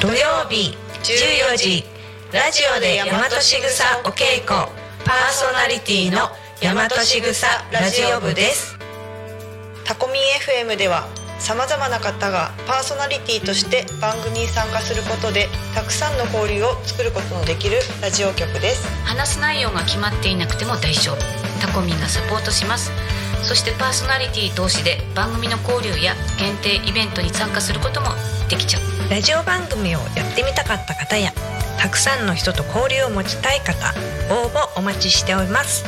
土曜日14時ラジオで大和しぐさお稽古パーソナリティの大和しぐさラジオ部です。タコミン FM ではさまざまな方がパーソナリティとして番組に参加することでたくさんの交流を作ることのできるラジオ局です。話す内容が決まっていなくても大丈夫。タコミンがサポートしますそしてパーソナリティ同士で番組の交流や限定イベントに参加することもできちゃう。ラジオ番組をやってみたかった方やたくさんの人と交流を持ちたい方応募お待ちしております。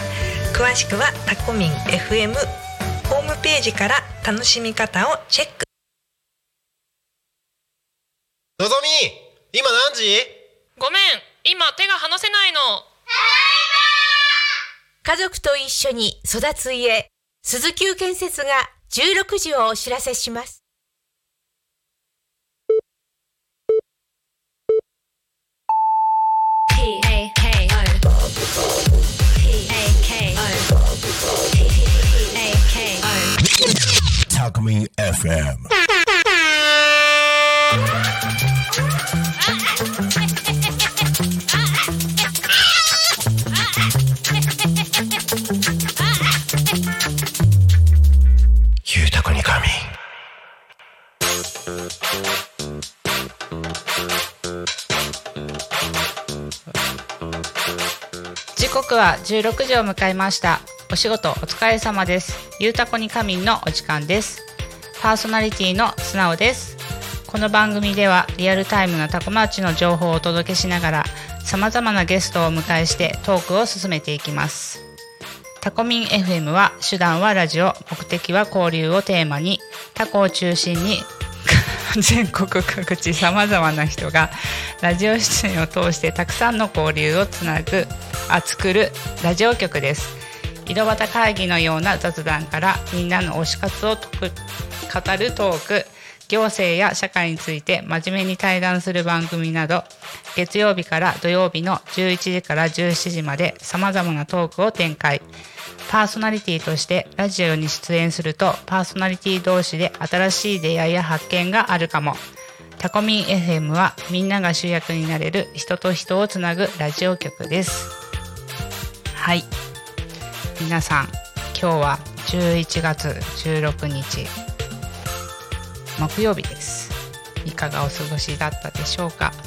詳しくはタコミン FM ホームページから楽しみ方をチェック。のぞみ今何時？ごめん今手が離せないの。家族と一緒に育つ家鈴木建設が16時をお知らせします。タコミン FM 刻は16時を迎えました。お仕事お疲れ様です。ゆうたこに仮眠のお時間です。パーソナリティの素直です。この番組ではリアルタイムなタコマーチの情報をお届けしながら様々なゲストをお迎えしてトークを進めていきます。タコミン FM は手段はラジオ目的は交流をテーマにタコを中心に 全国各地さまざまな人がラジオ出演を通してたくさんの交流をつなぐあ作るラジオ局です。井戸端会議のような雑談からみんなの推し活を語るトーク行政や社会について真面目に対談する番組など月曜日から土曜日の11時から17時までさまざまなトークを展開。パーソナリティとしてラジオに出演するとパーソナリティ同士で新しい出会いや発見があるかも。タコミン FM はみんなが主役になれる人と人をつなぐラジオ局です。はい。皆さん今日は11月16日。木曜日です。いかがお過ごしだったでしょうか？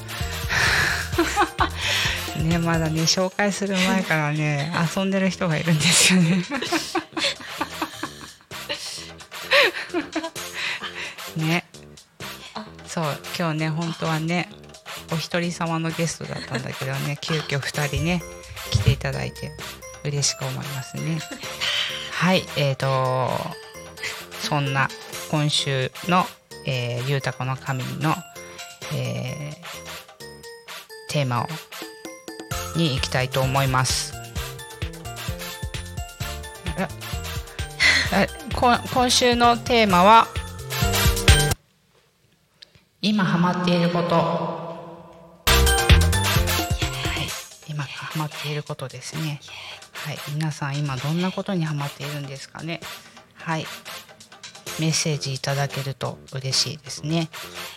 ねまだね紹介する前からね遊んでる人がいるんですよね。ね。そう今日ね本当はねお一人様のゲストだったんだけどね急遽2人ね来ていただいて嬉しく思いますね。はいえーとそんな今週の「えー、ゆうたこの神の」えーテーマをに行きたいと思います。今週のテーマは今ハマっていること、はい、今ハマっていることですね。はい、皆さん今どんなことにハマっているんですかね。はい、メッセージいただけると嬉しいですね。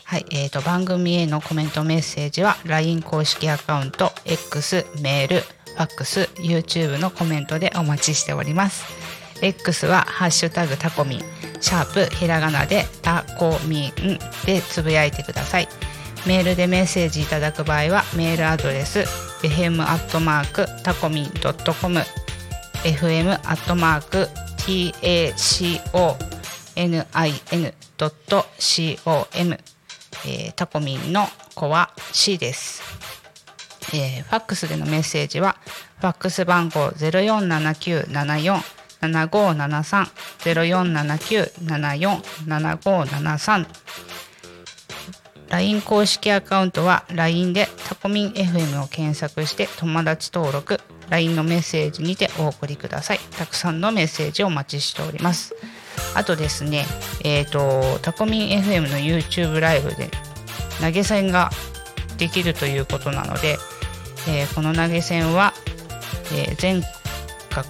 はい、えー、と番組へのコメントメッセージは LINE 公式アカウント X メールファックス YouTube のコメントでお待ちしております。X はハッシュタグタコミン。シャープひらがなでタコミンでつぶやいてください。メールでメッセージいただく場合はメールアドレス fm アットマークタコミンドットコム fm アットマーク nin.com えータコミンの子は C です、えーファックスでのメッセージはファックス番号0479747573 0479747573 LINE 公式アカウントは LINE でタコミン FM を検索して友達登録 LINE のメッセージにてお送りくださいたくさんのメッセージをお待ちしておりますあとですねえっ、とタコミン FM の YouTube ライブで投げ銭ができるということなので、えーこの投げ銭は、えー全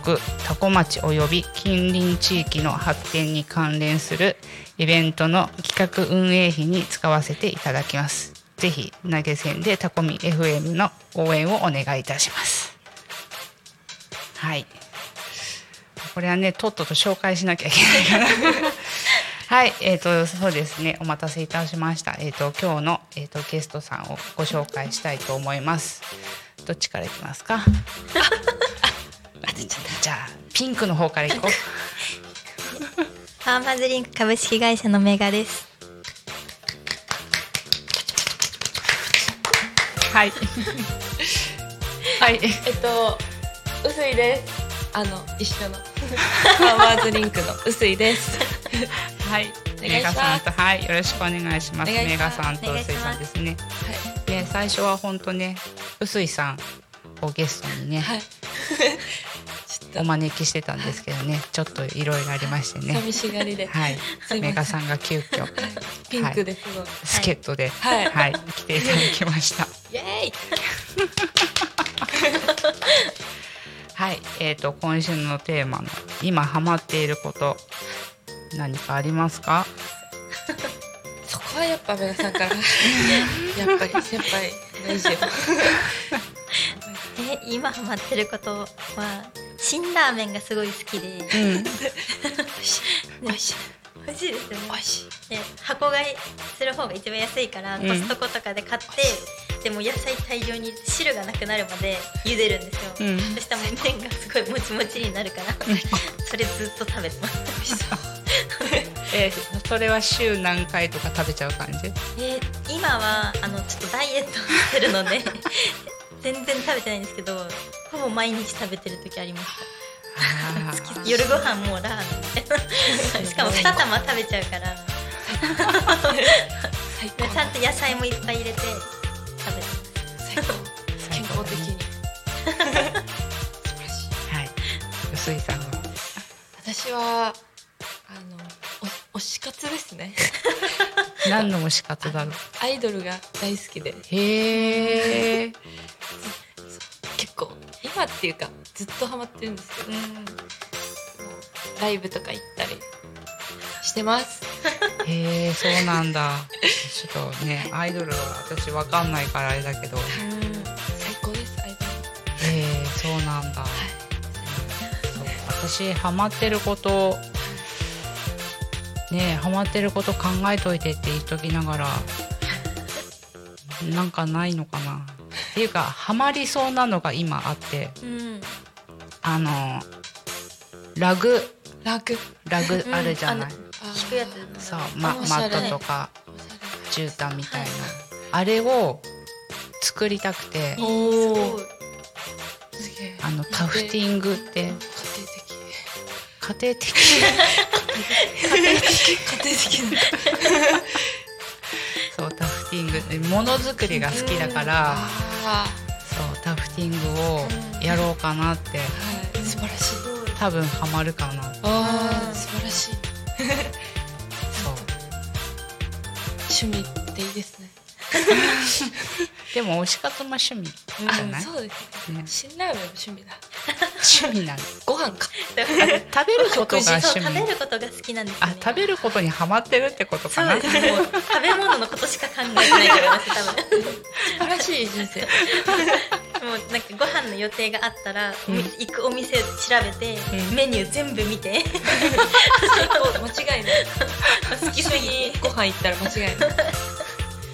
国多古町及び近隣地域の発展に関連するイベントの企画運営費に使わせていただきます。ぜひ投げ銭でタコミン FM の応援をお願いいたしますはいこれはねとっとと紹介しなきゃいけないから はいえー、とそうですねお待たせいたしましたえっ、と今日の、えー、とゲストさんをご紹介したいと思いますどっちからいきますか？じゃあピンクの方からいこうファーマーズリンク株式会社のメガです。はい。はい。えっと、薄いです。あの、一緒の。ファーマーズリンクの薄いです。はい。メガさんと、はい、よろしくお願いします。メガさんと薄井さんですね。で、最初は本当ね、薄井さんをゲストにね。はい お招きしてたんですけどね、ちょっといろいろありましてね。寂しがりではいメガさんが急遽。ピンクですごいはい助っ人で、はいはい、来ていただきました。イエーイ はい、えっ、と今週のテーマの今ハマっていること何かありますか？そこはやっぱメガさんから。やっぱり先輩の意地を。え、今ハマってることは辛ラーメンがすごい好きで。うん。美味しい。ですよね。美味しい。で、箱買いする方が一番安いから、うんコストコとかで買って。でも野菜大量に汁がなくなるまで茹でるんですよ。うんそしたらもう麺がすごいもちもちになるから、それずっと食べてます。えーそれは週何回とか食べちゃう感じ？えー今はあのちょっとダイエットしてるので全然食べてないんですけどほぼ毎日食べてる時ありました 夜ご飯もうラーメンしかも2玉食べちゃうからでちゃんと野菜もいっぱい入れて食べてます健康的に。はい。薄井さんは。私は、あの、お推し活ですね。何の推し活だろう。アイドルが大好きで。へえ。結構、今っていうか、ずっとハマってるんですけど。ライブとか行ったりしてます。へえ、そうなんだ。ちょっとね、アイドルは私わかんないからあれだけど。最高です、アイドル。へえ、そうなんだ。私ハマってること。ねえ、ハマってること考えといてって言っときながら。なんかないのかな。っていうか、ハマりそうなのが今あって。うんあの。ラグ。ラグ？ラグあるじゃない。引くやつそう、ま、マットとか絨毯みたいな、あれを作りたくて。あのタフティングって家庭的家庭的な。そうタフティングものづくりが好きだからあそうタフティングをやろうかなってあ、はい、素晴らしい。多分ハマるかなああ、素晴らしい。そう 趣味っていいですね。でも推し活も趣味じゃない、そうですね。ね辛ラーメンも趣味だ。趣味なのご飯か。食べることが趣食べ味ることが好きなんですよあね食べることにハマってるってことかな？食べ物のことしか考えてないから私多分素晴らしい人生。もうなんかご飯の予定があったら、うん行くお店調べて、うんメニュー全部見て 間違いない。好きすぎご飯行ったら間違いない。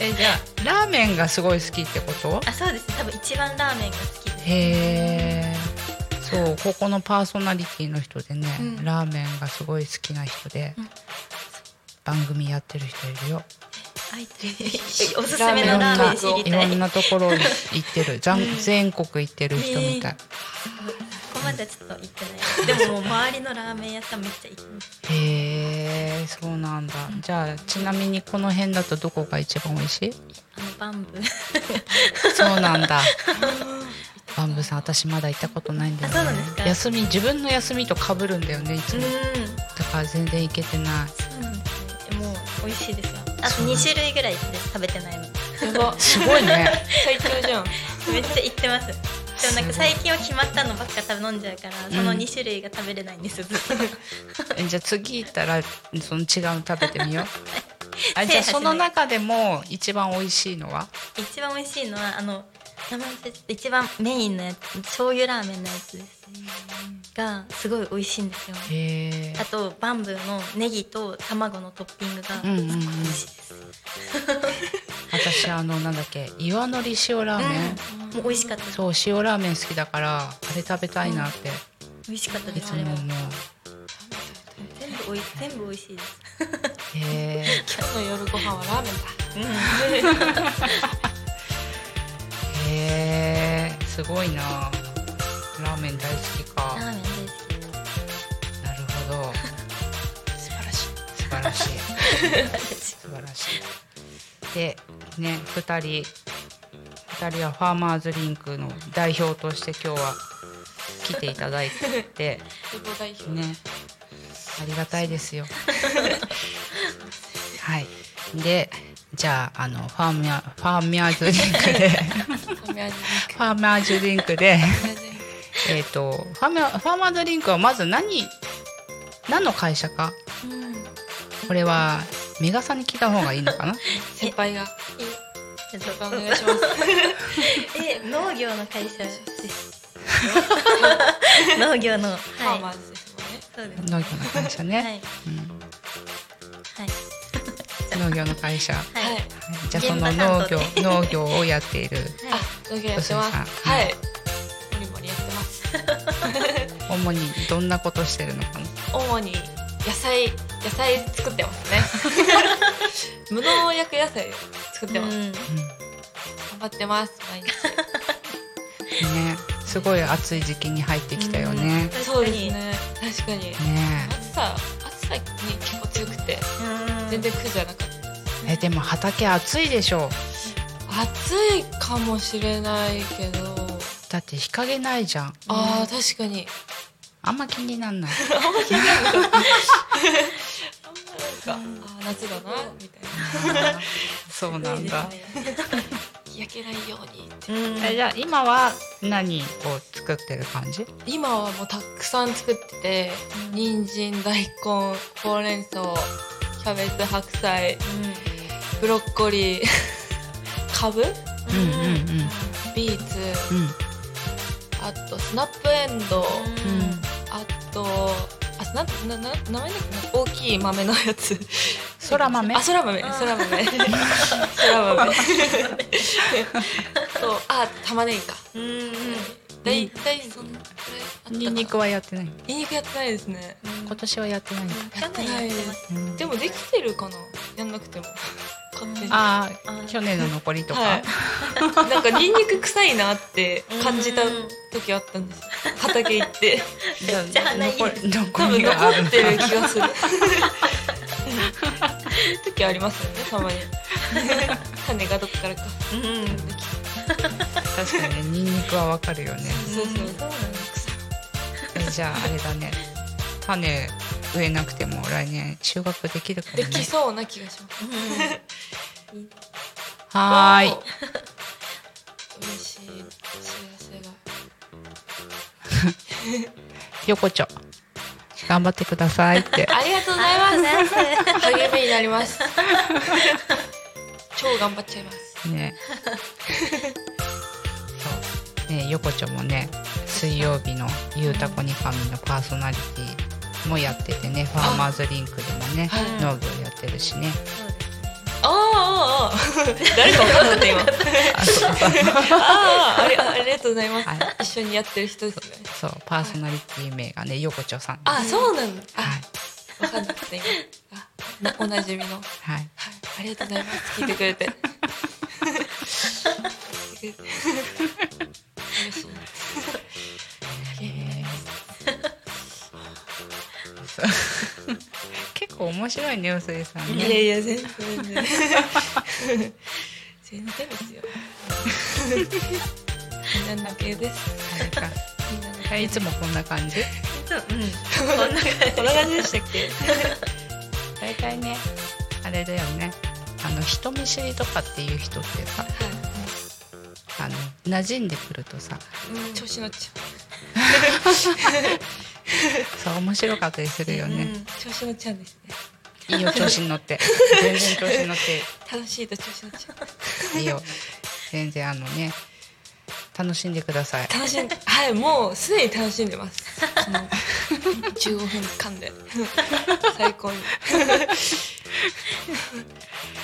えじゃあラーメンがすごい好きってこと？あそうです。多分一番ラーメンが好きです。へえそうここのパーソナリティの人でね、うん。ラーメンがすごい好きな人で、うん。番組やってる人いるよ。おすすめのラーメン知りたい。いろんなところに行ってる。じゃん。全国行ってる人みたい、ここまではちょっと行ってない。でももう周りのラーメン屋さんめっちゃ行きます。へえそうなんだ。じゃあちなみにこの辺だとどこが一番美味しい？あのバンブ。そうなんだ。バンブさん私まだ行ったことないんだよあそうなんですか？休み自分の休みと被るんだよねいつも。うん。だから全然行けてない。そうなんです。ねもう美味しいですよ。あと2種類ぐらい食べてないの。すごいね。最強じゃん。めっちゃ行ってますでもなんか最近は決まったのばっか食べ飲んじゃうからその2種類が食べれないんですよ。ずっとえじゃあ次行ったらその違うの食べてみよう。あじゃあその中でも一番美味しいのは？一番美味しいのはあの一番メインのやつ醤油ラーメンのやつですがすごい美味しいんですよ。あとバンブーのネギと卵のトッピングがうんうんうん。美味しいです、私あのなんだっけ岩のり塩ラーメン、もう美味しかったそう塩ラーメン好きだからあれ食べたいなって、美味しかったいですあ全部おい全部美味しいです。へえ 今日の夜ご飯はラーメンだ。へえすごいなラーメン大好きか。ラーメン大好き。なるほど。素晴らしい。素晴らしい。素晴らしい。でね2人。2人はファーマーズリンクの代表として今日は来ていただいて。ね。ありがたいですよ。はい。でじゃああのファーミャファーミャーズリンクで。ファーマーズリンク。でえっとファファーマーズリンクはまず何何の会社か。これはメガさんに聞いた方がいいのかな？先輩が。えっお願いします。え農業の会社です 農業の。はい。ファーマーズですもんねそうです農業の会社ね、はい。うん。はい。農業の会社。はい。じゃあその農業農業をやっている。あ農業やってます。はい主にどんなことしてるのかな？主に野菜野菜作ってますね。無農薬野菜作ってます、うん。頑張ってます毎日。ねすごい暑い時期に入ってきたよね、そうですね。確かに。ね。暑さ暑さに結構強くて全然苦じゃなかったえでも畑暑いでしょ暑いかもしれないけど。だって日陰ないじゃん。あー確かにあんま気になんない。あんま気になんまなんか。あー夏だなみたいなそうなんだ。焼けないようにって。えじゃあ今は何を作ってる感じ？今はもうたくさん作ってて人参大根ほうれん草キャベツ白菜ブロッコリー かぶうんうんうん。ビーツ。うん。あとスナップエンドあとあななな名前だ大きい豆のやつ。そら豆？あそら豆そら豆。そら豆。そう。あ玉ねぎか。だいたいそんくらいあったかな。ニンニクはやってない。ニンニクやってないですね。今年はやってない。のやってないですでもできてるかな？やんなくても。勝手に。ああ去年の残りとか、はい。なんかニンニク臭いなって感じた時あったんです畑行って。じゃあ残り残多分りがある。残ってる気がする。時ありますよねたまに。種がどっからか確かにねニンニクはわかるよね。そうそうえじゃああれだね。種植えなくても来年収穫できるかもでねきそうな気がします。はーい。嬉しい。幸せが。横丁。頑張ってくださいって。ありがとうございます。励みになります。超頑張っちゃいますね。そう。ね横丁もね水曜日の「ゆうたこに神」のパーソナリティもやっててねファーマーズリンクでもねはい。農業やってるしね。あーあーあー。誰か分かんなかった今あ あーありありがとうございます、はい。一緒にやってる人ですね。そうパーソナリティ名がね横丁さん。あそうなんだ。あ、はい。分かんなかった今あなおなじみの。はい。はい。ありがとうございます。聞いてくれて嬉しい結構面白いねうす。いさんねいやいや全然全然。全然ですよ。みんなだけです。あれかみんなだけいつもこんな感じ。う んこんな感じこんな感じでしたっけ？大体ねあれだよねあの人見知りとかっていう人ってさあの馴染んでくるとさうん調子乗っちゃ そう面白かったりするよね、う、うん、調子乗っちゃうんですね。いいよ調子に乗って。全然調子に乗って。楽しいと調子乗っちゃいいよ。全然あのね楽しんでください。う楽しんではいもうすでに楽しんでます。この15分間で。最高に。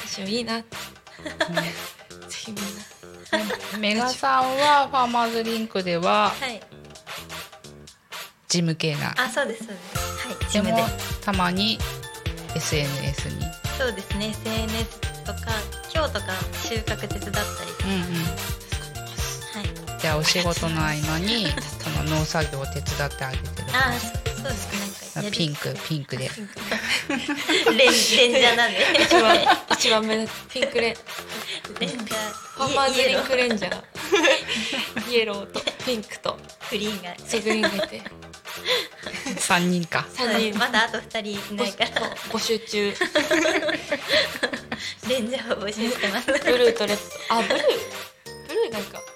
私もいいな。って、ぜひみんな。メガさんはファーマーズリンクでははい。事務系な。あそうですそうです。はいでもたまに SNS に。そうですね。SNS とか今日とか収穫手伝ったりうんうん。はいじゃあお仕事の合間にその農作業を手伝ってあげてる。あーそそうですねなんかピンクピンクで。レンレンジャーなんで。一番一番目立つピンクレレンジャーファーマーズリンクレンジャー。ー。イエローとピンクと。グリーンが。そうグリーンがいて。3人か。3人まだあと2人いないから。募集中。レンジャーを募集してます。ブルーとレッド。あブルー。ブルーなんか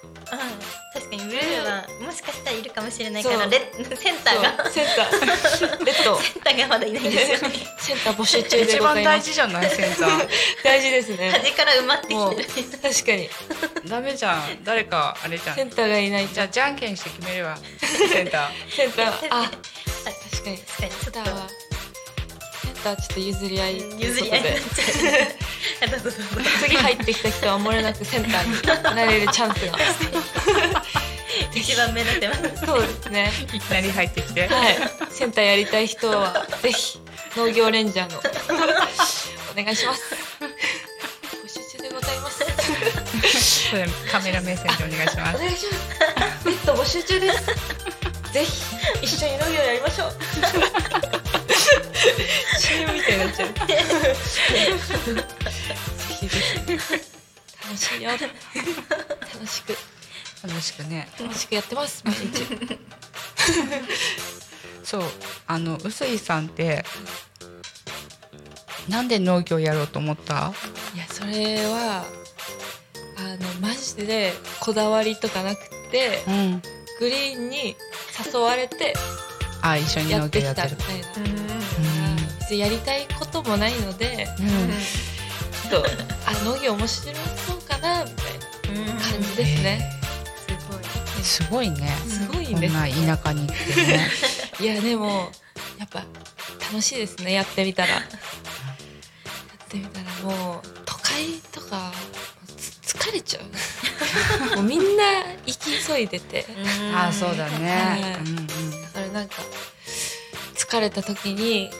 うん確かにブルーはもしかしたらいるかもしれないからレセンターが。センター。レッドセンターがまだいないんですよね。センター募集中で一ございます番大事じゃないセンター。大事ですね。端から埋まってきてる。確かに。ダメじゃん。誰かあれじゃん。センターがいないじゃあじゃんけんして決めるわ センター。センター。あ確かに確かに。センターはセンターちょっと譲り合い。譲り合い。になっちゃう 次入ってきた人は漏れなくセンターになれるチャンスが。一番目立ってます。そうですね。いきなり入ってきてはいセンターやりたい人はぜひ農業レンジャーの。お願いします。募集中でございます。それカメラ目線でお願いします。お願いします。ベッド募集中です。ぜひ一緒に農業やりましょう CM みたいになっちゃう楽しいよ楽しく楽しくね楽しくやってます。毎日そうあの臼井さんってなんで農業やろうと思った？いやそれはあのマジでこだわりとかなくてうん。グリーンに誘われてあ一緒に農やってき業やったてるみたいな別にやりたいこともないのでうん。ちょっとあ農業面白そうかなみたいな感じですね、すごいね。すごいこんな田舎に行ってね。いやでもやっぱ楽しいですねやってみたら。やってみたらもう都会とかつ疲れちゃう。もうみんな行き急いでて。あそうだね。だからなんか疲れた時に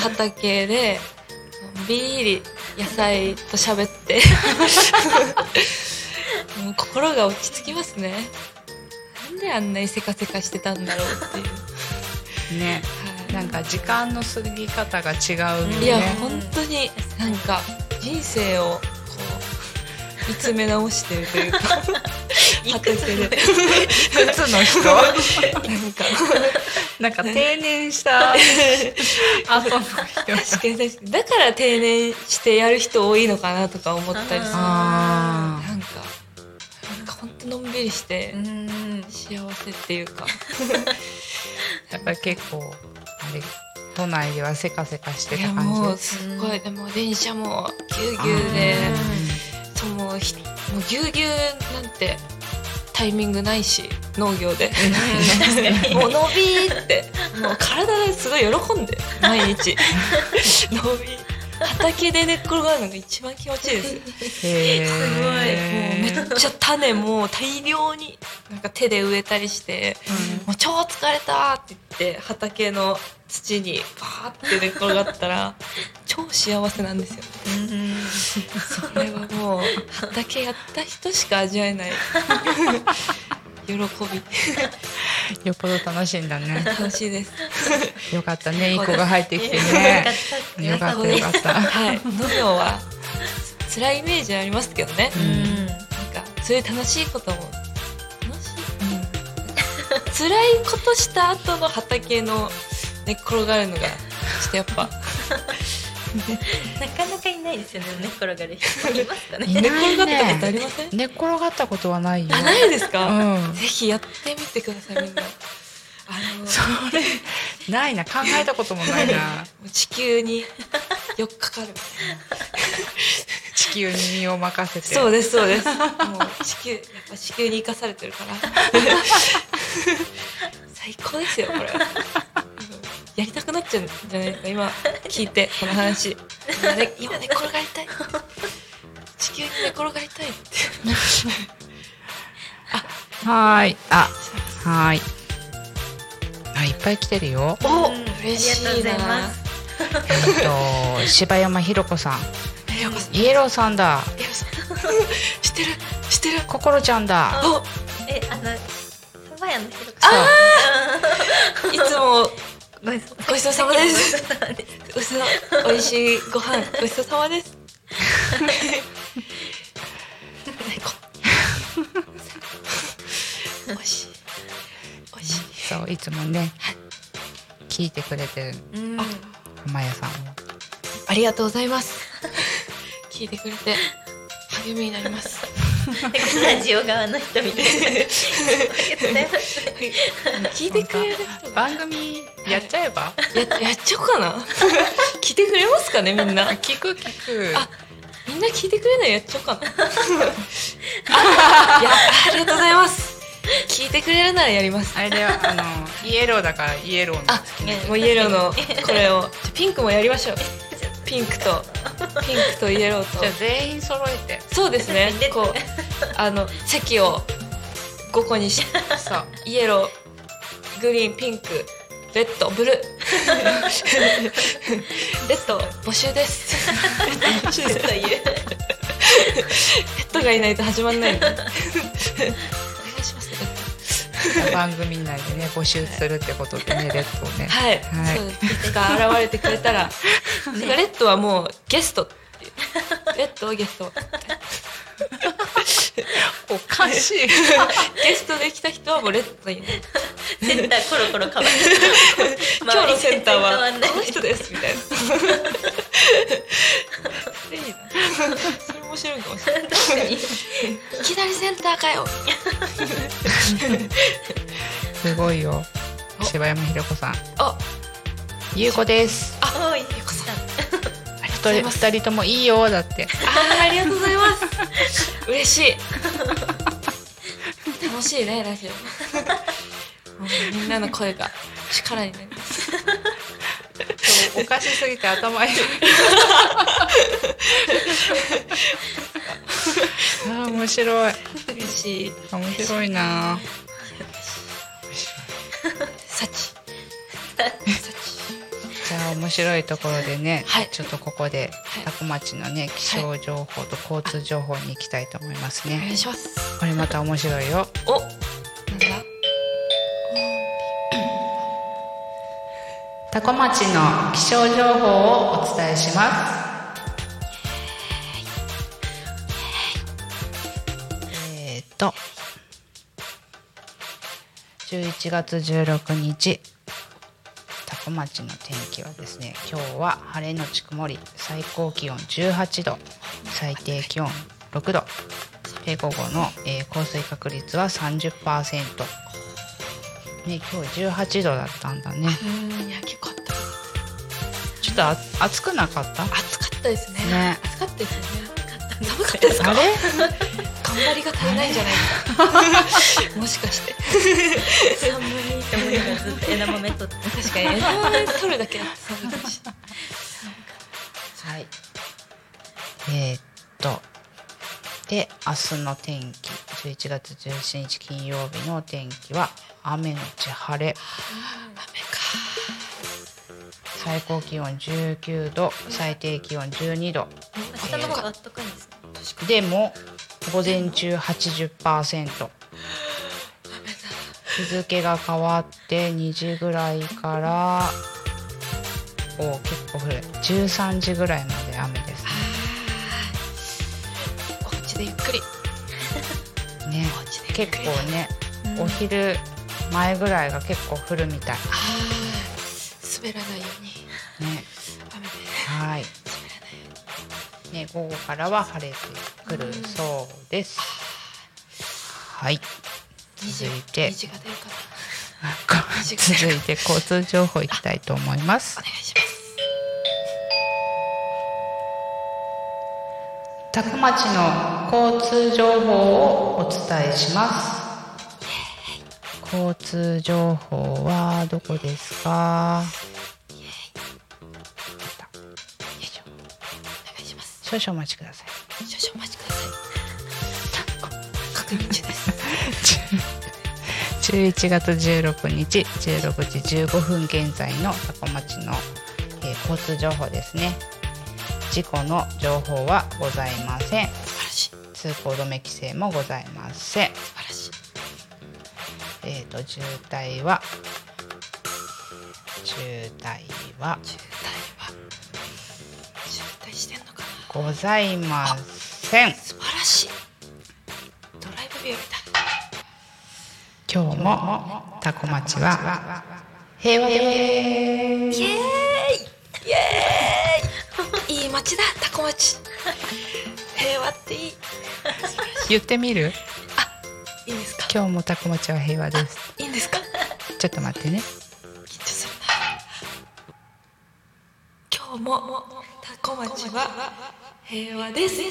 畑でのんびり野菜と喋って。もう心が落ち着きますね。なんであんなにせかせかしてたんだろうっていう。ね。なんか時間の過ぎ方が違うよね。いや本当になんか人生をこう見つめ直してるというか 畑でいくつの人？なんか。なんか定年した。後の人だから定年してやる人多いのかなとか思ったりする。あなんか。なんか本当のんびりして幸せっていうか。やっぱり結構あれ都内ではせかせかしてた感じ。もうすごい。でも電車もぎゅうぎゅうでもうぎゅうぎゅうなんてタイミングないし農業で。もう伸びーって。もう体ですごい喜んで毎日。伸び畑で寝っ転がるのが一番気持ちいいです。すごい。もうめっちゃ種も大量になんか手で植えたりして、もう超疲れたって言って畑の土にバーって寝っ転がったら超幸せなんですよ、それはもう畑やった人しか味わえない喜び。よっぽど楽しいんだね。楽しいです。よかったねいい子が入ってきてね。よよかかった。よかった。はい。農業は辛いイメージありますけどね、うん。なんかそういう楽しいことも。楽しい、辛いことした後の畑の寝っ転がるのがちょっとやっぱ なかなかいないですよね寝っ転がる人 いますかね。寝っ転がったことありません、寝っ転がったことはないよ。あないですか、うん。ぜひやってみてくださいみんな。あのそれないな。考えたこともないな。地球に4日かかる地球に身を任せなて。そうですそうです。もう地球やっぱ地球に生かされてるから。最高ですよこれやりたくなっちゃうんじゃないですか今聞いてこの話。今寝転がりたい。地球に寝転がりたいって。はーい。あはーい。あいっぱい来てるよ。おうん。嬉しいありがとう。ございなますえっと柴山ひろ子さんえよこさんイエローさん。だ 知ってる知ってる。心ちゃんだ。おえあのサバヤのひろこそう いつもごちそうさまです。ごちそうさまです。うすの美味しいご飯ごちそうさまです。美味しい美味しいそういつもね聞いてくれてるうん。まやさんを。ありがとうございます。聞いてくれて励みになりますラジオ側の人みたいな。聞いてくれる番組やっちゃえばややっちゃおうかな聞いてくれますかねみんな。聞く聞くあみんな聞いてくれないやっちゃおうかな。あいやありがとうございます。聞いてくれるならやります。あれだよあのイエローだからイエローのあもうイエローのこれを。ピンクもやりましょうピンクと。ピンクとイエローと。じゃあ全員揃えて。そうですね。こうあの席を5個にし そう。イエローグリーンピンクレッドブルー。レッド募集です。募集です。という。レッドがいないと始まんない 番組内でね募集するってことでねレッドをね。ドはい、はい。そうですいつか現れてくれたら、レッドはもうゲストっていう。レッドゲストおかしい。ゲストで来た人はもうレッドに。ね センターコロコロ変わる。今日のセンターはこの人ですみたいな。それ面白いかもしれない。いきなりセンターかよ。すごいよ。柴山ひろ子さん。あゆうこです。あおい。よこ人二人ともいいよだって。あーありがとうございます。嬉しい。楽しいねラジオ。みんなの声が力になります。おかしすぎて頭いい。あー面白い。嬉しい。面白いな。サチじゃあ面白いところでね、はい。ちょっとここではい。多古町のね気象情報と交通情報に行きたいと思いますお願ねいします。これまた面白いよ。お。なんだ？多古町の気象情報をお伝えします。えーっと。11月16日多古町の天気はですね今日は晴れのち曇り最高気温18度最低気温6度で午後の、えー降水確率は30%ね今日18度だったんだね。うんいや結構あった。ちょっとあ暑くなかった？暑かったですね。ね。暑かったですよね寒かったですか？あれ？頑張りが足りないんじゃないか。もしかして。寒いって思いながらずっと枝豆取って確かに枝豆取るだけだって寒いかもしれないはい。えーっと。で明日の天気。11月17日金曜日の天気は雨のち晴れ。最高気温19度。最低気温12度。明日の方があったかいんですねでも午前中80%日付が変わって2時ぐらいからお結構降る。13時ぐらいまで雨ですお家でゆっくり。ねねお家でゆっくり。結構ねお昼前ぐらいが結構降るみたい。滑らないように。ね。雨で。はいね午後からは晴れてくるそうです。はい。続いて。続いて交通情報いきたいと思います。お願いします。多古町の交通情報をお伝えします。交通情報はどこですか？少々お待ちください。少々お待ちください。確認中です。11月16日16時15分現在の多古町の、えー交通情報ですね。事故の情報はございません。通行止め規制もございません。えっ、と渋滞は渋滞は渋滞してんのかなございません。素晴らしい。ドライブ日和だ。今日もタコ町は平和で。イエーイ。イエーイ。いい街だタコ町。平和っていい。言ってみる？いいんですか？今日もタコ町は平和です。いいんですか？ちょっと待ってね。今日もタコ町は平和です。緊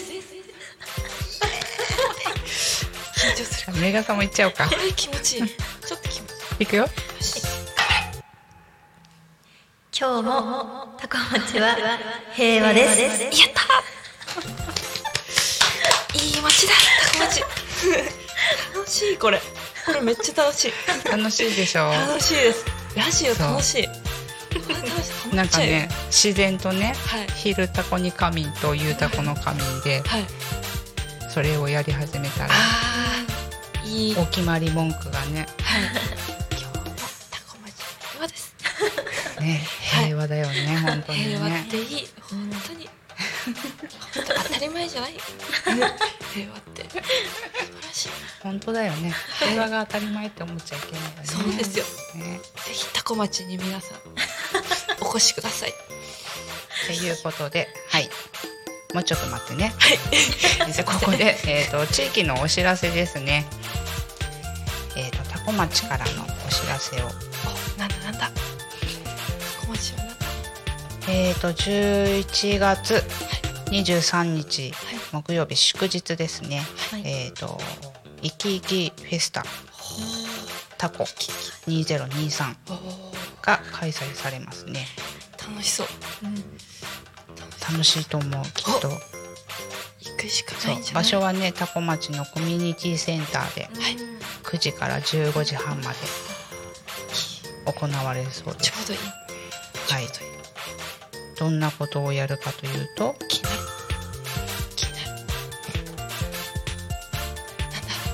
張するメガさんも行っちゃおうか。えー気持ちいい。ちょっと気持ちいい。行くよ。今日もタコ町は平和です。やった いい街だ。タコ町楽しいこれ。これめっちゃ楽しい。楽しいでしょ。楽しいです。ラジオ楽しいこれ楽しいなんかね自然とねはい「昼タコに仮眠」と「夕タコの仮眠」ではい。それをやり始めたらいい。お決まり文句がねはい。今日もタコ町平和です。ね平和だよね本当に平和っねていい。本当に。本当当たり前じゃない。平和って。素晴らしい本当だよね。平和が当たり前って思っちゃいけないよね。そうですよ。ね。ぜひタコ町に皆さんお越しください。ということではい。もうちょっと待ってね。じゃあここで、えー、と地域のお知らせですね。えっ、と多古町からのお知らせを。おなんだなんだ。タコ町はなんだ。えっ、と11月23日、木曜日祝日ですね、えっ、といきいきフェスタ。タコ。2023が開催されますね。楽しそう、楽しいと思うきっと。場所はね多古町のコミュニティセンターで9時から15時半まで行われるそうです。ちょうどいい。はい。どんなことをやるかというと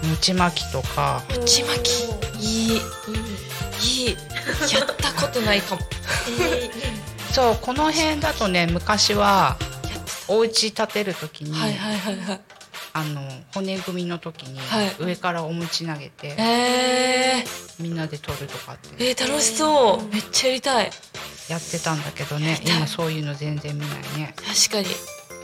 餅巻きとか餅巻き。いい。いい。やったことないかも。そうこの辺だとね昔はお家建てる時に、はいはいはいはい。あの骨組みの時にはい。上からお餅投げて、えみんなで取るとかって。ー、えー、楽しそう。めっちゃやりたい。やってたんだけどね今そういうの全然見ないね。確かに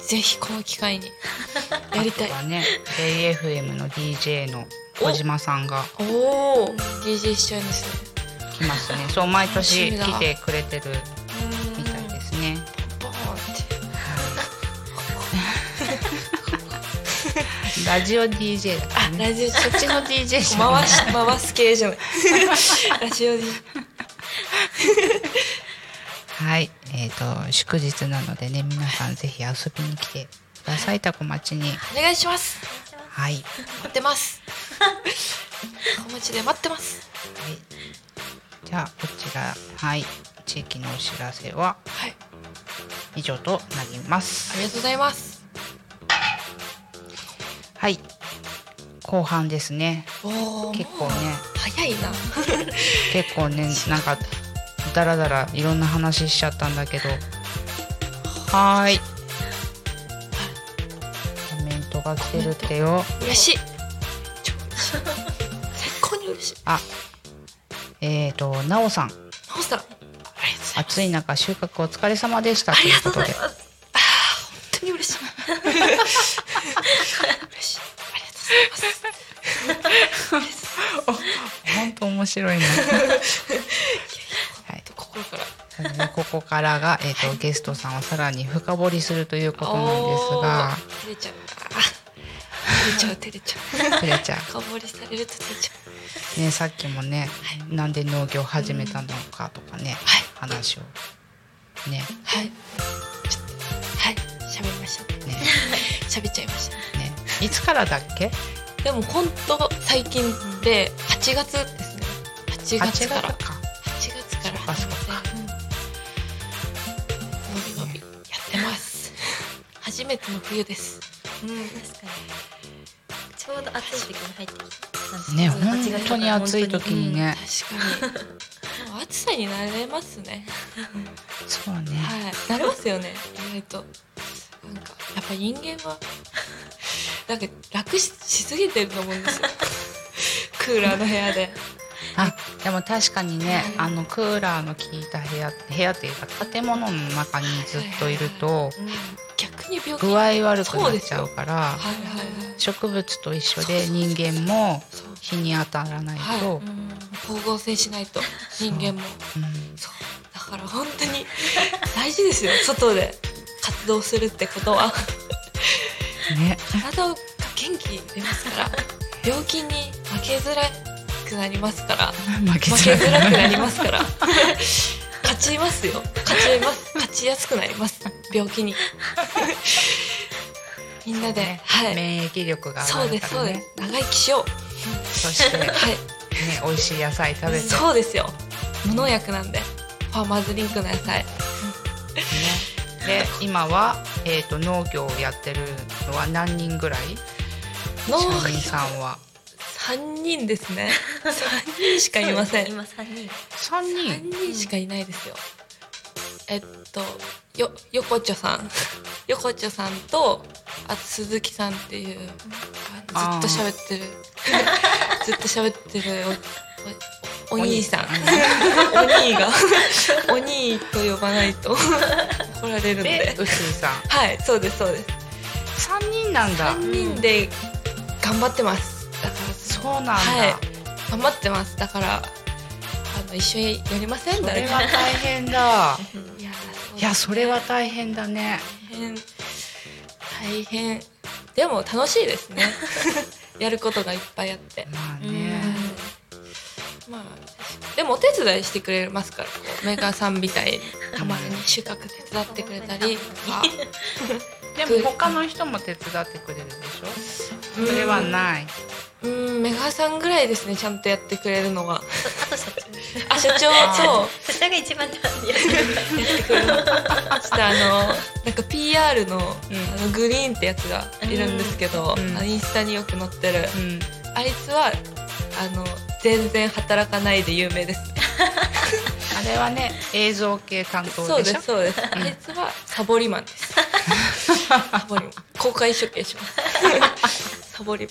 ぜひこの機会に やりたい。ね AFM の DJ の小島さんがおお DJ しちゃうんですね。来ますね。そう毎年来てくれてるみたいですね。ラジオ DJ だからね。ラジオそっちの DJ じゃ回し回す系じゃない。ラジオではい、えっ、と祝日なのでね皆さんぜひ遊びに来てください。タコ町に。お願いします。はい。待ってます。お待ちで待ってます。じゃあこちらはい。地域のお知らせははい。以上となります。ありがとうございます。はい。後半ですね。結構ね。早いな。結構ねなんかだらだらいろんな話しちゃったんだけど。はーい。コメントが来てるってよ。嬉しい。最高に嬉しい。あえっ、ー、となおさん。なおさん。暑い中収穫お疲れ様でした。ということで。あー本当に嬉しい。嬉しい。ありがとうございます。本当面白いな。心からここからが、えーとゲストさんをさらに深掘りするということなんですが。照れちゃう。照れちゃう。照れちゃう。深掘りされると照れちゃう。ねさっきもね、なんで農業始めたのかとかね、話をね。はい。ちょっとはい。喋りましたね。喋っちゃいました。ね。いつからだっけ？でも本当最近で8月ですね。8月から。8月か初めての冬です。うん確かに。ちょうど暑い時に入ってきたんですね8月本当に暑い時にね。確かに。でも暑さに慣れますね。そうね。はい。慣れますよね。意外と。なんかやっぱ人間はなんか楽ししすぎてると思うんですよ。クーラーの部屋であでも確かにね、あのクーラーの効いた部屋部屋っていうか建物の中にずっといると逆に病気。具合悪くなっちゃうから植物と一緒で人間も日に当たらないと、光合成しないと人間も。そう。だから本当に大事ですよ。外で活動するってことは。ね。体が元気出ますから。病気に負けづらくなりますから負け負づらくなりますから勝ちますよ勝ちます勝ちやすくなります病気にみんなで、はい免疫力がそうですそうです長生きしようそして、ね、はい美味しい野菜食べてそうですよ無農薬なんでファーマーズリンクの野菜で今は、えー、と農業をやってるのは何人ぐらい農業さんは3人ですね。3人しかいません。今3人。3人？3人しかいないですよ。えっとよ横丁さん。横丁さんとあと鈴木さんっていうあずっと喋ってる。ずっと喋ってるおおお兄さん。お兄。が。お兄と呼ばないと怒られるんで。で臼井さん。はいそうですそうです。3人なんだ。3人で頑張ってます。だからそうなんだ、はい。頑張ってます。だからあの一緒にやりません？それは大変だ。いやいやそれは大変だね。大変。大変。でも楽しいですね。やることがいっぱいあって。まあね。まあでもお手伝いしてくれますからメーカーさんみたいに。たまに収穫手伝ってくれたりとか。でも他の人も手伝ってくれるでしょ？それはないうんメガさんぐらいですねちゃんとやってくれるのは。あと社長あ社長。そう。社長が一番やってちょっとあのなんか PR の,、あのグリーンってやつがいるんですけど、あのインスタによく載ってる、あいつはあの全然働かないで有名です あれはね映像系担当そうでしょ？ですそうです、あいつはサボりマンです。サボりマン。公開処刑しますサボり。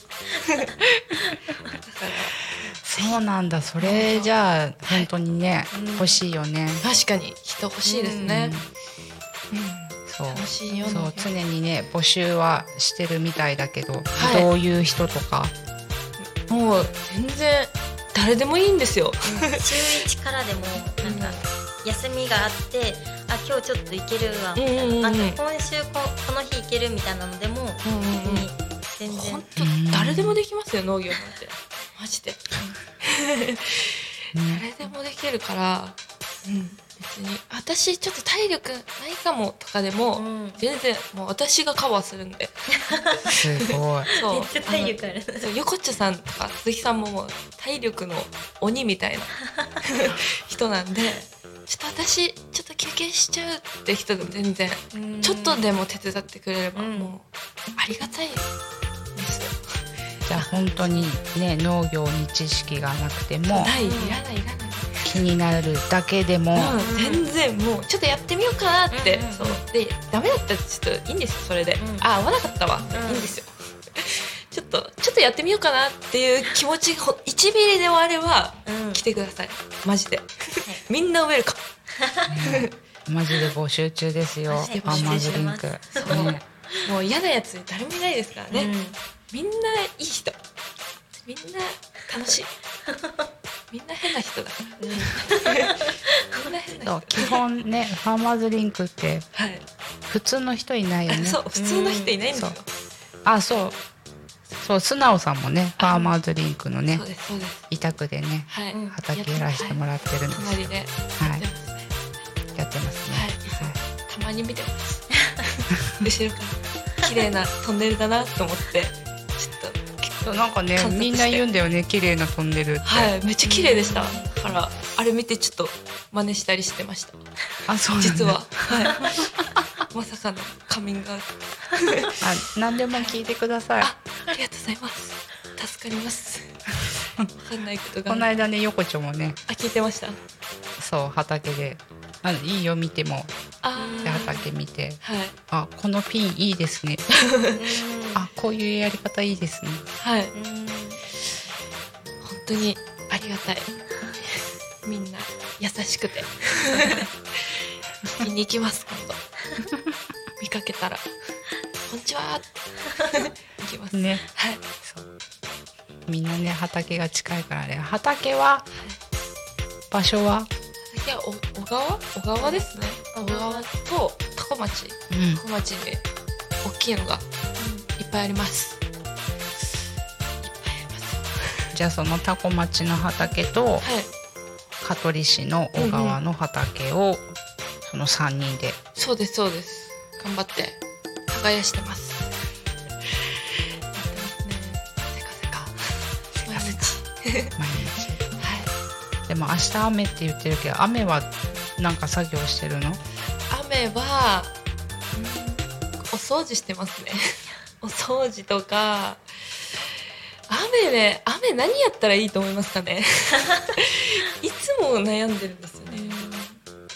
そうなんだ。それじゃあ本当にね、欲しいよね。確かに人欲しいですね、そう。楽しいよそう常にね募集はしてるみたいだけど、はい。どういう人とか？もう全然誰でもいいんですよ、週1からでもなんか休みがあってあ今日ちょっと行けるわみたいな,、うんうん。う今週ここの日行けるみたいなのでも、別に全然。本当誰でもできますよ農業なんて。マジで。誰でもできるから、うん、別に。私ちょっと体力ないかもとかでも、全然もう私がカバーするんで。すごい。そう。めっちゃ体力ある。のそう横地さんとか鈴木さんももう体力の鬼みたいな 人なんでちょっと私ちょっと休憩しちゃうって人でも全然ちょっとでも手伝ってくれればもうありがたいです。よじゃあ本当にね農業に知識がなくてもないいらないいらない。気になるだけでも、うん全然もうちょっとやってみようかなって、そう。でダメだったらちょっといいんですよそれで、あ合わなかったわ、いいんですよ。ちょっとちょっとやってみようかなっていう気持ちほ1ミリでもあれば、来てください。マジで、みんなウェルカマジで募集中ですよ、マジでファーマーズリンク。そう。ねムもう嫌なやつ誰もいないですからね、みんないい人。みんな楽しい。みんな変な人だ。みんな変な人。基本ねファーマーズリンクってはい。普通の人いないよね。そう普通の人いないんですよ。あそう。そう素直さんもねファーマーズリンクのね委託でねはい。畑やらせてもらってるんです隣ではい。やってますね。はい。たまに見てます。後ろから綺麗なトンネルだなと思ってそうなんかねみんな言うんだよね綺麗なトンネルって。はいめっちゃ綺麗でした。だからあれ見てちょっと真似したりしてました。あそうなんだ。実は。はい。まさかのカミングアウト。あ何でも聞いてください。ありがとうございます。助かります。わかんないことが。この間ね横丁もね。あ聞いてました。そう畑であのいいよ見ても。あで畑見て。はい。あこのピンいいですね。あこういうやり方いいですね。はい。本当にありがたい。みんな優しくて。聞きに行きます今度。見かけたら「こんにちは」行きます。ね。はい。みんなね畑が近いからね。畑は場所はいやお小川？小川ですね。小川と多古町。うん。多古町で大きいのがいっぱいあります。じゃあそのタコ町の畑とはい。香取市の小川の畑をその3人で。そうですそうです。頑張って耕してます。やってますね。せかせか。毎日 毎日でも明日雨って言ってるけど雨はなんか作業してるの？雨はうんお掃除してますね。お掃除とか雨ね雨何やったらいいと思いますかね？いつも悩んでるんですよね。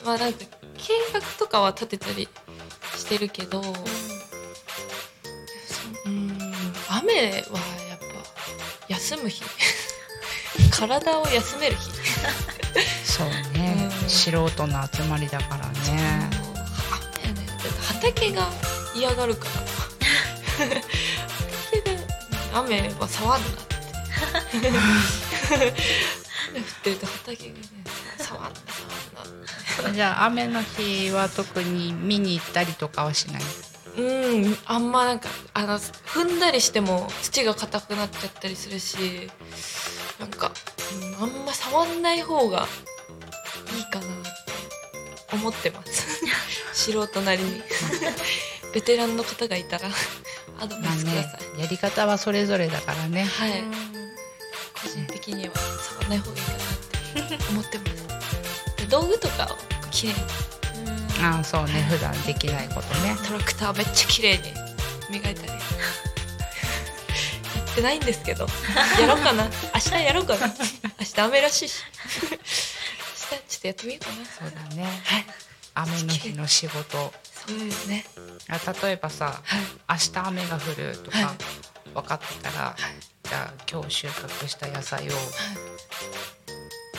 まあなんか計画とかは立てたりしてるけどうん雨はやっぱ休む日。体を休める日 そうね、素人の集まりだからね。畑が嫌がるから。雨は触んなって。雨降ってると畑がね触んな触んなじゃあ雨の日は特に見に行ったりとかはしない？うんあんまなんかあの踏んだりしても土が硬くなっちゃったりするしなんか、うん、あんま触んない方がいいかなって思ってます。素人なりに。ベテランの方がいたらアドバまあイスくだねさい、やり方はそれぞれだからね。はい。個人的には触らない方がいいかなって思ってます。で道具とかをきれいに。ああそうね。普段できないことね。トラクターめっちゃ綺麗に磨いたり。やってないんですけどやろうかな。明日やろうかな。明日雨らしいし。明日ちょっとやってみようかな。そうだね。雨の日の仕事。そうですね。あ例えばさ、明日雨が降るとか分かってたら、じゃあ今日収穫した野菜を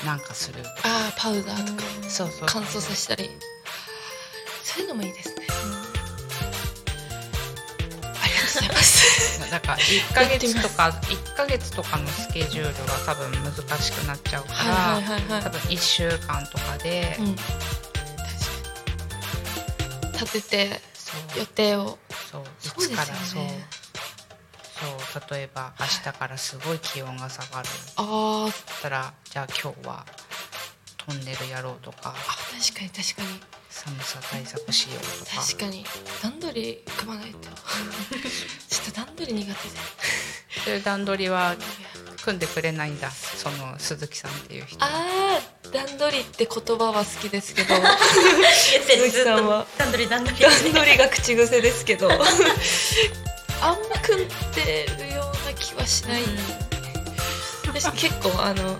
なんかするああパウダーとか。そうそう。乾燥させたり。そういうのもいいですますだから1ヶ月とか1ヶ月とかのスケジュールは多分難しくなっちゃうから、はいはいはいはい。多分1週間とかで、うん。立てて予定を。そういつからそう。そう例えば明日からすごい気温が下がる。ああだったらじゃあ今日はトンネルやろうとか。確かに確かに寒さ対策しようとか。確かに。段取り組まないと。ちょっと段取り苦手で。そういう段取りは組んでくれないんだ。その鈴木さんっていう人。ああ段取りって言葉は好きですけど。鈴木さんは。段取り段取り。段取りが口癖ですけど。あんま組んでるような気はしない、私結構あの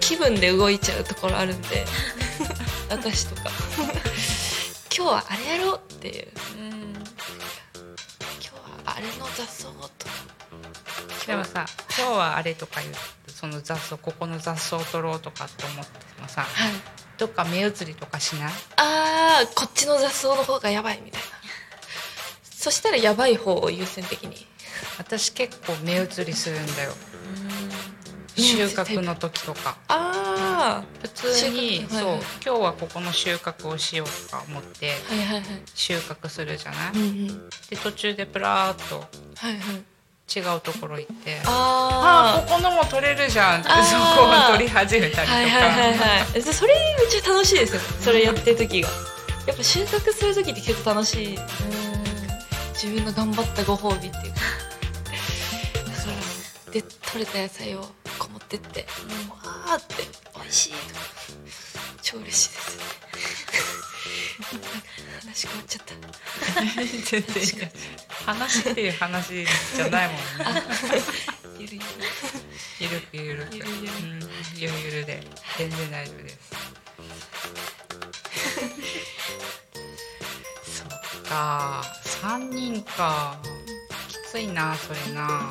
気分で動いちゃうところあるんで私とか。今日はあれやろうっていう、今日はあれの雑草と。かでもさ今日はあれとか言うその雑草ここの雑草を取ろうとかって思ってもさ、どっか目移りとかしない？あーこっちの雑草の方がやばいみたいな。そしたらやばい方を優先的に。私結構目移りするんだよ収穫の時とか。ああ普通に、そう、今日はここの収穫をしようとか思って収穫するじゃない、で途中でプラーっと違うところ行ってああここのも取れるじゃんってそこを取り始めたりとか、はいはいはいそれめっちゃ楽しいですよ。ねそれやってる時が。やっぱ収穫する時って結構楽しい。自分の頑張ったご褒美っていうか。で取れた野菜をこう持ってって「わーって美味しい」とか超嬉しいですね。話変わっちゃった。話っていう話じゃないもんね。ゆるゆるゆるくゆる。くゆるゆる。うん。ゆるゆるで。全然大丈夫です。そっか。三人か。きついなそれな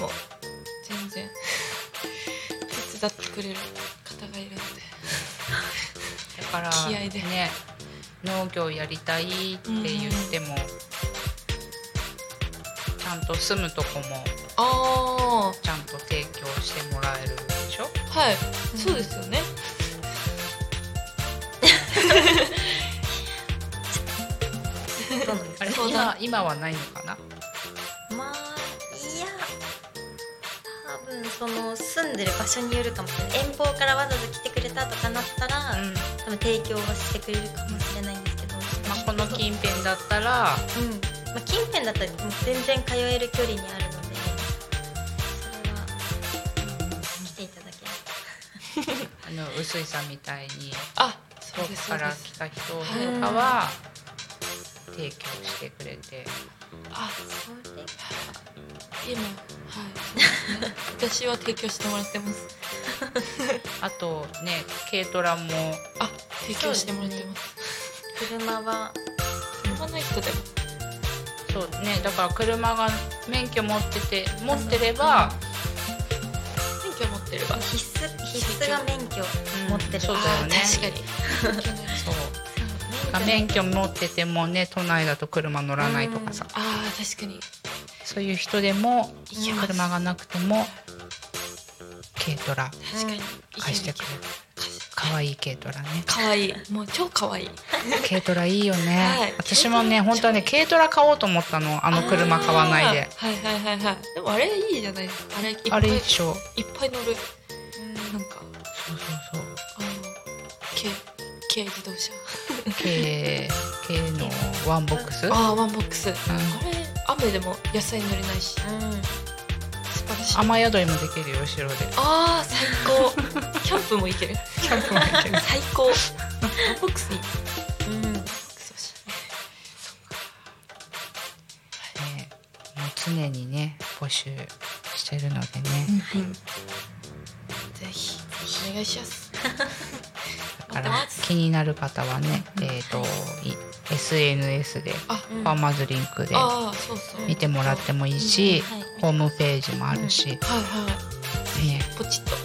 も全然。手伝ってくれる方がいるので。だから気合で。ね。農業やりたいって言っても、ちゃんと住むとこもあちゃんと提供してもらえるでしょ？あはい、そうですよね。あれ今今はないのかな？まあ分その住んでる場所によるかも。しれない遠方からわざわざ来てくれたとかなったら、うん。多分提供はしてくれるかもしれないんですけど、まあ、この近辺だったらうん。まあ、近辺だったら全然通える距離にあるのでそれは来ていただけ あの臼井さんみたいにあ遠くから来た人とかは提供してくれて。あそれ今はい。私は提供してもらってます。あとね軽トラも。あ提供してもらってます。車は。車ない人でも。そうねだから車が免許持ってて持ってれば。免許持ってれば。必須必須が免許持ってる、そうだよね。確かに。そう免許持っててもね都内だと車乗らないとかさ。ああ確かに。そういう人でも車がなくても軽トラ確かに。貸してくれる。可愛い軽トラね。可愛い。もう超可愛い。軽トラいいよね、はい。私もね本当はね軽トラ買おうと思ったのあの車買わないで。はいはいはいはい。でもあれいいじゃないですか。あれいっぱいあれいいでしょ。いっぱい乗る。なんか。そうそうそう。あの軽軽自動車軽軽のワンボックス？ああワンボックス、あれ雨でも野菜濡れないし、素晴らしい。雨宿りもできるよ後ろで。ああ最高。キャンプも行ける。キャンプも行ける。最高。ワンボックスいい。うん。ねもう常にね募集してるのでね、ぜひお願いしますだから気になる方はね、えっ、とい SNS であファーマーズリンクで見てもらってもいいし、ホームページもあるし、はいはい。ね。ポチッと。は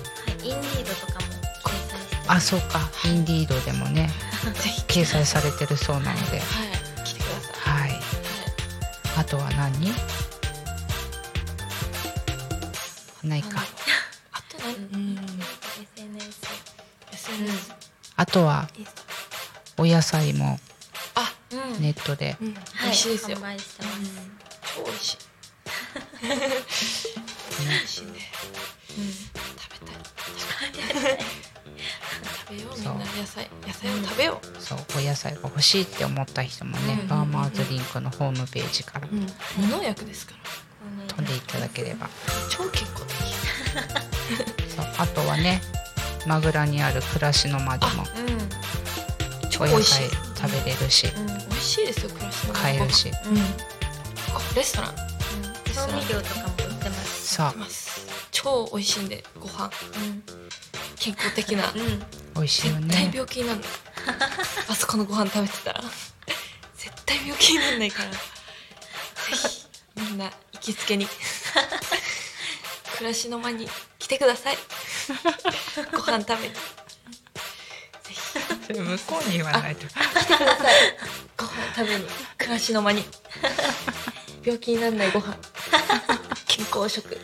い、インディードとかも掲載してあそうか。インディードでもね ぜひ掲載されてるそうなので。はい来てください。はい。あとは何？ないか。あと何？うん。SNS SNS あとはお野菜もネットで、うん。美はい。味しいですよ。販売してます、超美味しい。美味しいね。食べたい。食べようみんな野菜。野菜を食べよう。そう。お野菜が欲しいって思った人もね、ファーマーズリンクのホームページから。うん。無農薬ですから。飛んでいただければ。超健康的。そう。あとはねマグラにある暮らしの間でも超美味しい。お野菜食べれるし、美味しいですよ暮らしの買えるし。うん。あレストラン。調味料とかも売ってます。さあ超美味しいんでご飯。健康的な。美味しいよ絶対ね病気になる あそこのご飯食べてたら。絶対病気にならないから。ぜひみんな行きつけに。暮らしの間に来てください ご飯食べに 向こうに言わないと。来てくださいご飯食べに暮らしの間に。病気にならないご飯。健康食。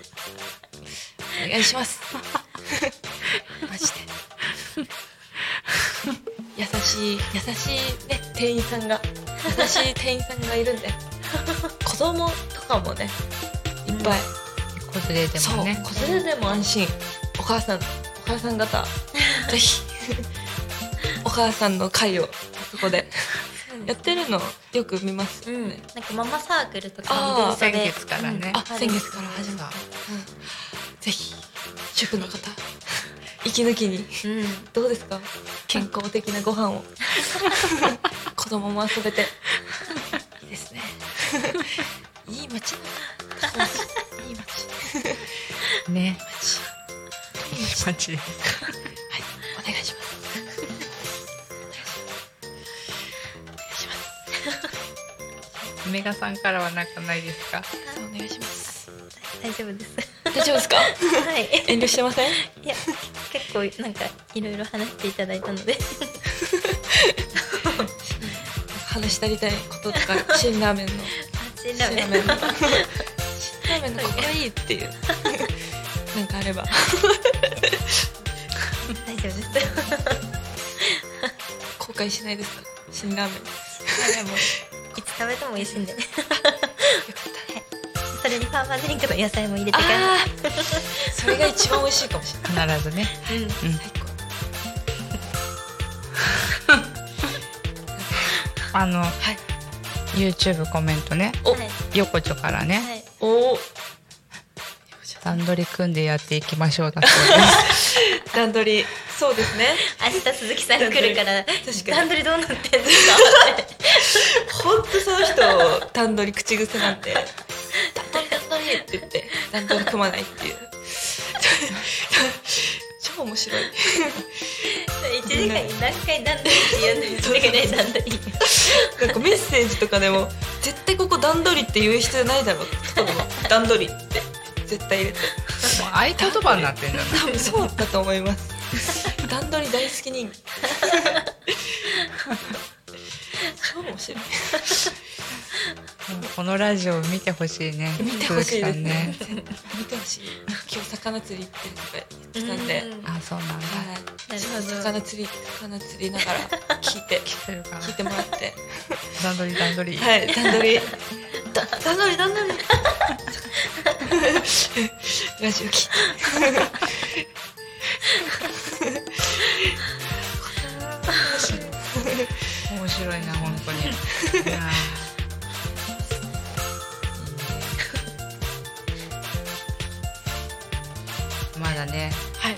お願いします。マジで。優しい優しいね店員さんが。優しい店員さんがいるんで子供とかもねいっぱい、子連れでもね。そう子連れでも安心。お母さんお母さん方。ぜひお母さんの会をそこで。やってるのよく見ます、うん、なんかママサークルとか先月からね。あ先月から始まった、うん。ぜひ主婦の方。息抜きに。うん、うん、どうですか？健康的なご飯を。子供も遊べて。いいですね。いい街だな。いい街。ね街い。い街マジではい。お願いします。メガさんからはなんかないですか？お願いします。大丈夫です。大丈夫ですか？はい。遠慮してません？いや結構なんかいろいろ話していただいたので。話したりたいこととか辛ラーメンの。辛ラーメン。辛ラーメンの。辛ラーメンのここがいいっていう。なんかあれば大丈夫です 後悔しないですか？辛ラーメンでもいつ食べても美味しいんで。よかっそれにパーマードリンクの野菜も入れてからそれが一番美味しいかもしれない。必ずね。うん。うん。最高。あのはい。YouTube コメントね。お。はい。横丁からね。はい。おお。段取り組んでやっていきましょうだそうです。段取りそうですね。明日鈴木さんが来るから確かに。段取りどうなってんですか本当その人段取り口癖なんで段取り段取りって言って段取り組まないっていう。超面白い。1時間に何回段取りって言うんですかね段取り。なんかメッセージとかでも絶対ここ段取りって言う必要ないだろうとかでも段取りって絶対入れて。もう合言葉になってんじゃない多分そうだと思います 段取り大好き人間。超面白い。このラジオ見てほしいね見てほしいです。ね鈴木さんね。見てほしい。今日魚釣り行ってるとか言ってたんで、うん。あそうなんだ。はい。魚釣り魚釣りながら聞いて。聞いてもらって。段取り段取り。はい段取り。だ 段取り段取り。ラジオ聞いていな本当に。まだねはい。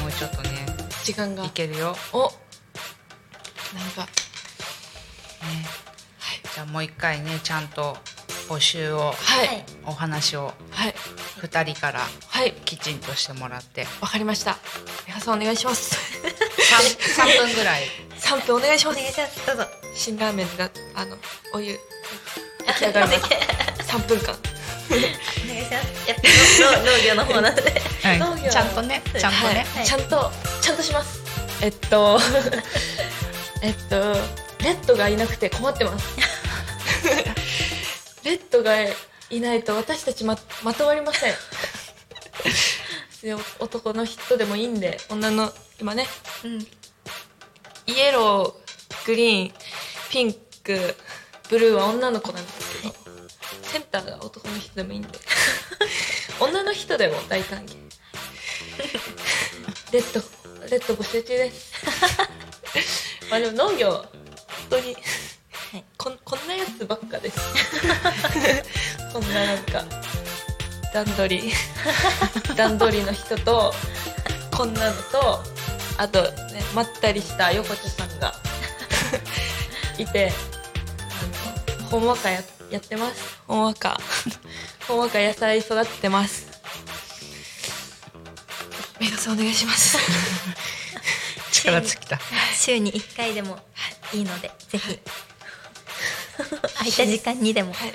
もうちょっとね時間が。いけるよ、ね、おなんか。じゃあもう一回ねちゃんと募集をはい。はいお話をはい。二人からはい。きちんとしてもらって。わかりました。皆さんお願いします。三三分ぐらい3分お願いします。お願いしますどうぞ。辛ラーメンがあのお湯出来上がります3分間。お願いします。やっぱ農農業の方なので。うん農業。ちゃんとねちゃんとね、はい。ちゃんとちゃんとします。えっと えっとレッドがいなくて困ってます。レッドがいないと私たちままとまりません。で男の人でもいいんで女の今ね。うんイエローグリーンピンクブルーは女の子なんですけどセンターが男の人でもいいんで。女の人でも大歓迎。レッドレッド募集中で。す まあでも農業本当に、はい。こんこんなやつばっかです。こんななんか段取り。段取りの人とこんなのとあとねまったりした横地さんが いてあのほんわかややってます。ほんわかほんわか野菜育ててます。皆さんお願いします。力尽きた。週に1回でもいいのでぜひ。空いた時間にでも。はい。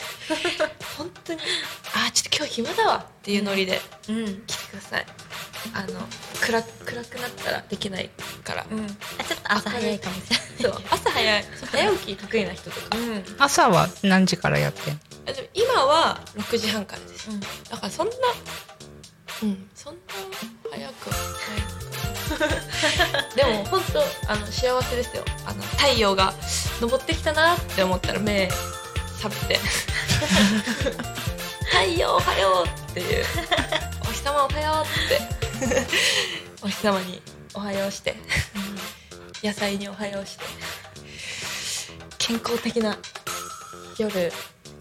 本当にあーちょっと今日暇だわっていうノリでうん。来てくださいあの暗暗くなったらできないから、うん。あちょっと朝早いかもしれない。そう。朝早い。早起き得意な人とか、うん朝は何時からやってんあでも今は6時半からです。うん。だからそんなうん。そんな早くはないのかなでも 本当あの幸せですよ。あの太陽が昇ってきたなって思ったら目覚めて。太陽おはようっていう。お日様おはようって お日様におはようして。野菜におはようして。健康的な夜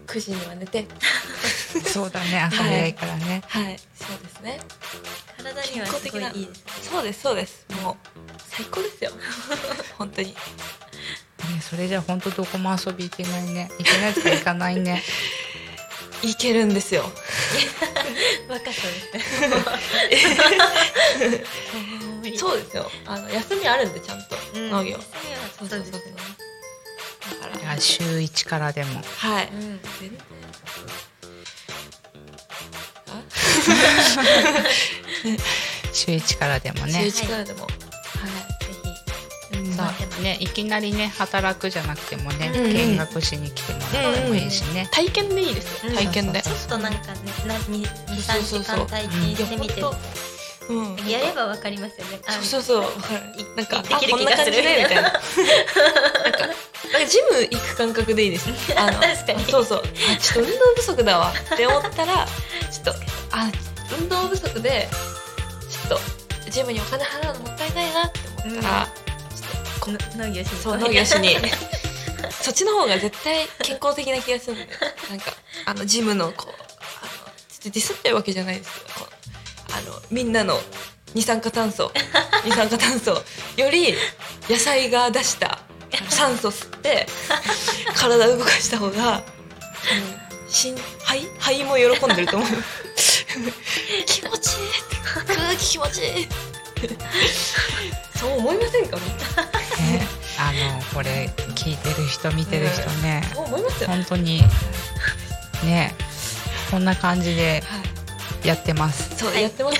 9時には寝て。そうだね朝早いからね。はい、はい、そうですね。体にはすごいいい。ですそうですそうです。もう最高ですよ。本当に。ねそれじゃ本当どこも遊び行けないね。行けないとか行かないね 行けるんですよ。若さですね。そうですよ。あの休みあるんでちゃんと、うん。農業。そうそうそうだから。週1からでも。はい、週1からでも週ね一からでも、はいぜひさねいきなりね働くじゃなくてもね、うん。うん見学しに来てもらってもいいしね、体験でいいですよ。体験で。ちょっとなんかねなに23そうそうそう。時間体験してみて。うん。やればわかりますよね。あそうそうそう。なんかあこんな感じね気がするみたいな。なんかなんかジム行く感覚でいいです。あ の確かに。そうそう。あちょっと運動不足だわ。って思ったらちょっと。あ運動不足でちょっとジムにお金払うのもったいないなって思ったら、農業しにそう農業しに。そっちの方が絶対健康的な気がするんだよなんかあのジムのこうあのちょっとディスってるわけじゃないですけどあのみんなの二酸化炭素 二酸化炭素より野菜が出した酸素吸って 体動かした方が、うん、心肺肺も喜んでると思う。気持ちいい。空気気持ちいい そう思いませんか？ねあのこれ聞いてる人見てる人ね、そう思いますよ。本当にねこんな感じでやってます。そう、やってます。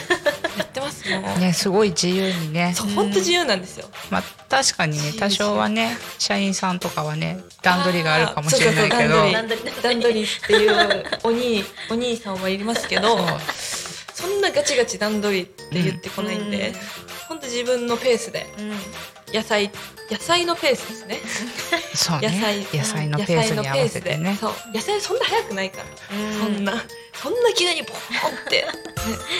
やってます。ねすごい自由にね。そう、本当自由なんですよ。まあ確かにね多少はね社員さんとかはね段取りがあるかもしれないけど。段取り。段取りっていうお兄お兄さんはいますけどそんなガチガチ段取りって言ってこないんで、本当自分のペースで。野菜野菜のペースですね。そうね。野菜。野菜のペースに合わせてね。そう。野菜そんな早くないから、そんな。そんな急にボーンって、ね、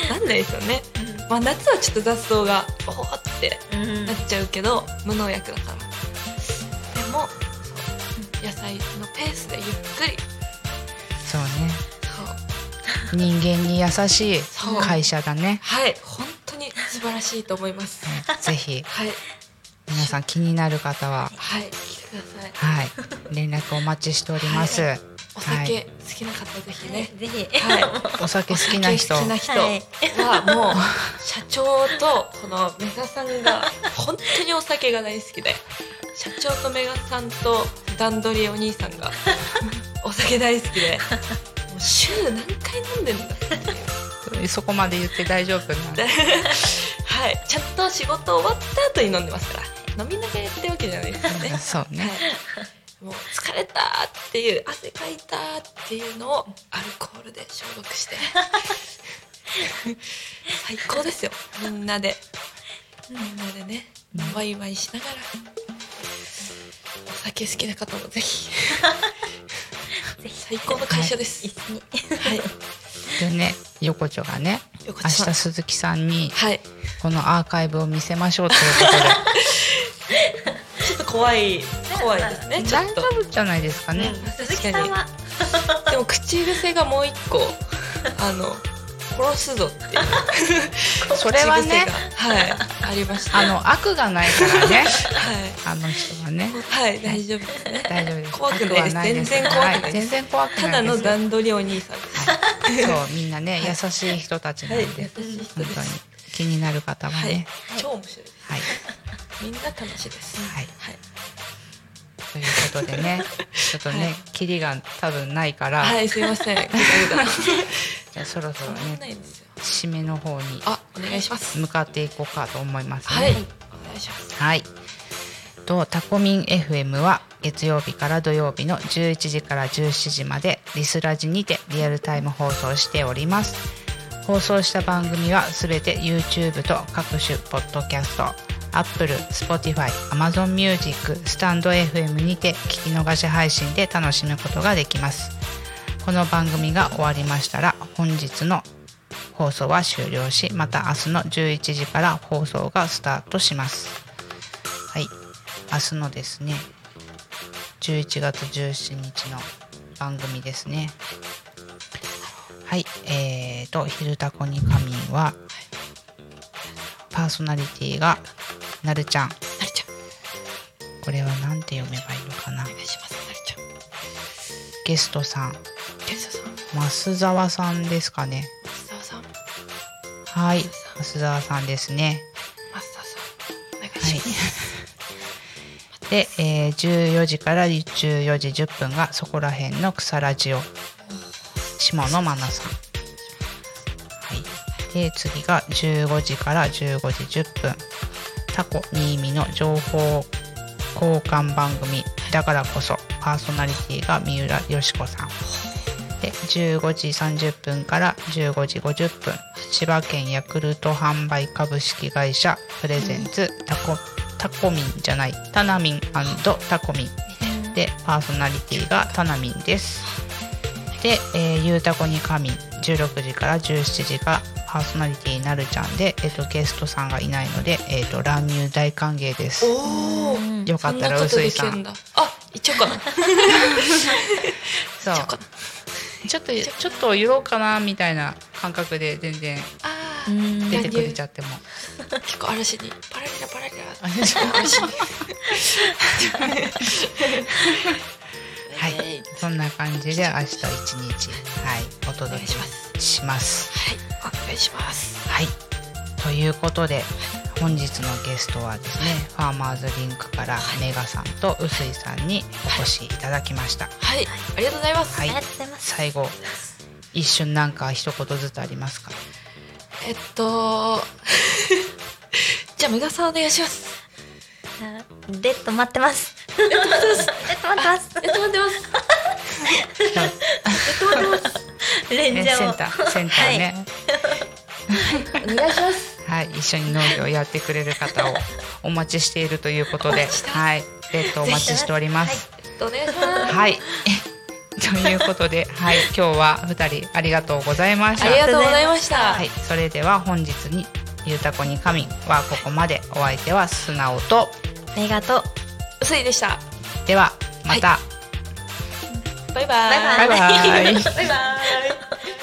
なんないですよね、まあ夏はちょっと雑草がボーってなっちゃうけど、無農薬だから。でも野菜のペースでゆっくり人間に優しい会社だね。はい。本当に素晴らしいと思います。ぜひ。はい。皆さん気になる方は。はい。来てください。はい。連絡お待ちしております、はい。おはい。酒好きな方ぜひね、ぜひ。はい。お酒好きな人。好きな人はもう社長とこのメガさんが本当にお酒が大好きで。社長とメガさんと段取りお兄さんがお酒大好きで。もう週何回飲んでんだそこまで言って大丈夫なの？はい。ちゃんと仕事終わった後に飲んでますから。飲みながらやってるわけじゃないですよね。そうね、はい。もう疲れたっていう汗かいたっていうのをアルコールで消毒して。最高ですよ。みんなで。みんなでね。ワイワイしながら。お酒好きな方もぜひ 最高の会社です、はい。でね横丁がね明日鈴木さんにはい。このアーカイブを見せましょうということで。ちょっと怖い怖いですね大丈夫じゃないですかね、鈴木さんは。でも口癖がもう一個 あの殺すぞっていう。それはねはい。ありました。あの悪がないからね。はい。あの人はね。はい大丈夫ですね。大丈夫です怖くない全然怖くないです。はい。全然怖くただないですの段取りお兄さんです。そうみんなね、優しい人たちなんで、はい優しい人本当に。気になる方ははい。ね、超面白いです。はい、みんな楽しいです。はい、はい。ということでね、ちょっとね、はい。キリが多分ないから、はいすいませんじゃあそろそろね、締めの方にあお願いします向かっていこうかと思いますね。はいお願いしますはい。とタコミン FM は月曜日から土曜日の11時から17時までリスラジにてリアルタイム放送しております。放送した番組はすべて YouTube と各種ポッドキャスト Apple、Spotify、Amazon Music、スタンド FM にて聞き逃し配信で楽しむことができますこの番組が終わりましたら本日の放送は終了しまた明日の11時から放送がスタートします。はい。明日のですね11月17日の番組ですね。はい。えーと「昼タコに仮眠」はパーソナリティがなるちゃん。なるちゃん。これは何て読めばいいのかな。お願いしますなるちゃん。ゲストさん。ゲストさん増沢さんですかね。増田さん。はい増沢さんですね。増田さん。お願いはいします、で、えー14時から14時10分がそこら辺の草ラジオ下野真奈さん。はい。で次が15時から15時10分。タコ新見の情報交換番組だからこそパーソナリティが三浦よし子さんで15時30分から15時50分千葉県ヤクルト販売株式会社プレゼンツタコタコミンじゃないタナミンタコミン。でパーソナリティがタナミンです。で、えー、ゆうたこに神16時から17時がパーソナリティなるちゃんで、えっとゲストさんがいないので、えっと乱入大歓迎です。よかったらそんなこと臼井さん。あ行っちゃおうかな。そうちょっとちょっと言おうかなみたいな感覚で全然出てくれちゃっても。あ結構嵐にパラリラパラリラ。あ嵐にはい。そんな感じで明日一日はいお届けします。します。はいお願いします。はい。ということで本日のゲストはですね、ファーマーズリンクからメガさんと臼井さんにお越しいただきました。はい。ありがとうございます。はい。ありがとうございます。最後一瞬なんか一言ずつありますか？えっと じゃあメガさんお願いします。レッド待ってます。レッド待ってます。レッド待ってます。えっと待ってます。レンジャーを。ねセンターセンターねお願いします。はい、一緒に農業をやってくれる方をお待ちしているということで、はい、レッドお待ちしております。えっとお願い。しますはい。ということで、はい、今日は二人ありがとうございました。ありがとうございました。はい、それでは本日にゆうたこに神はここまで。お相手は素直と。メガと薄いでした。ではまた。バイバイ。バイバイ。バイバイ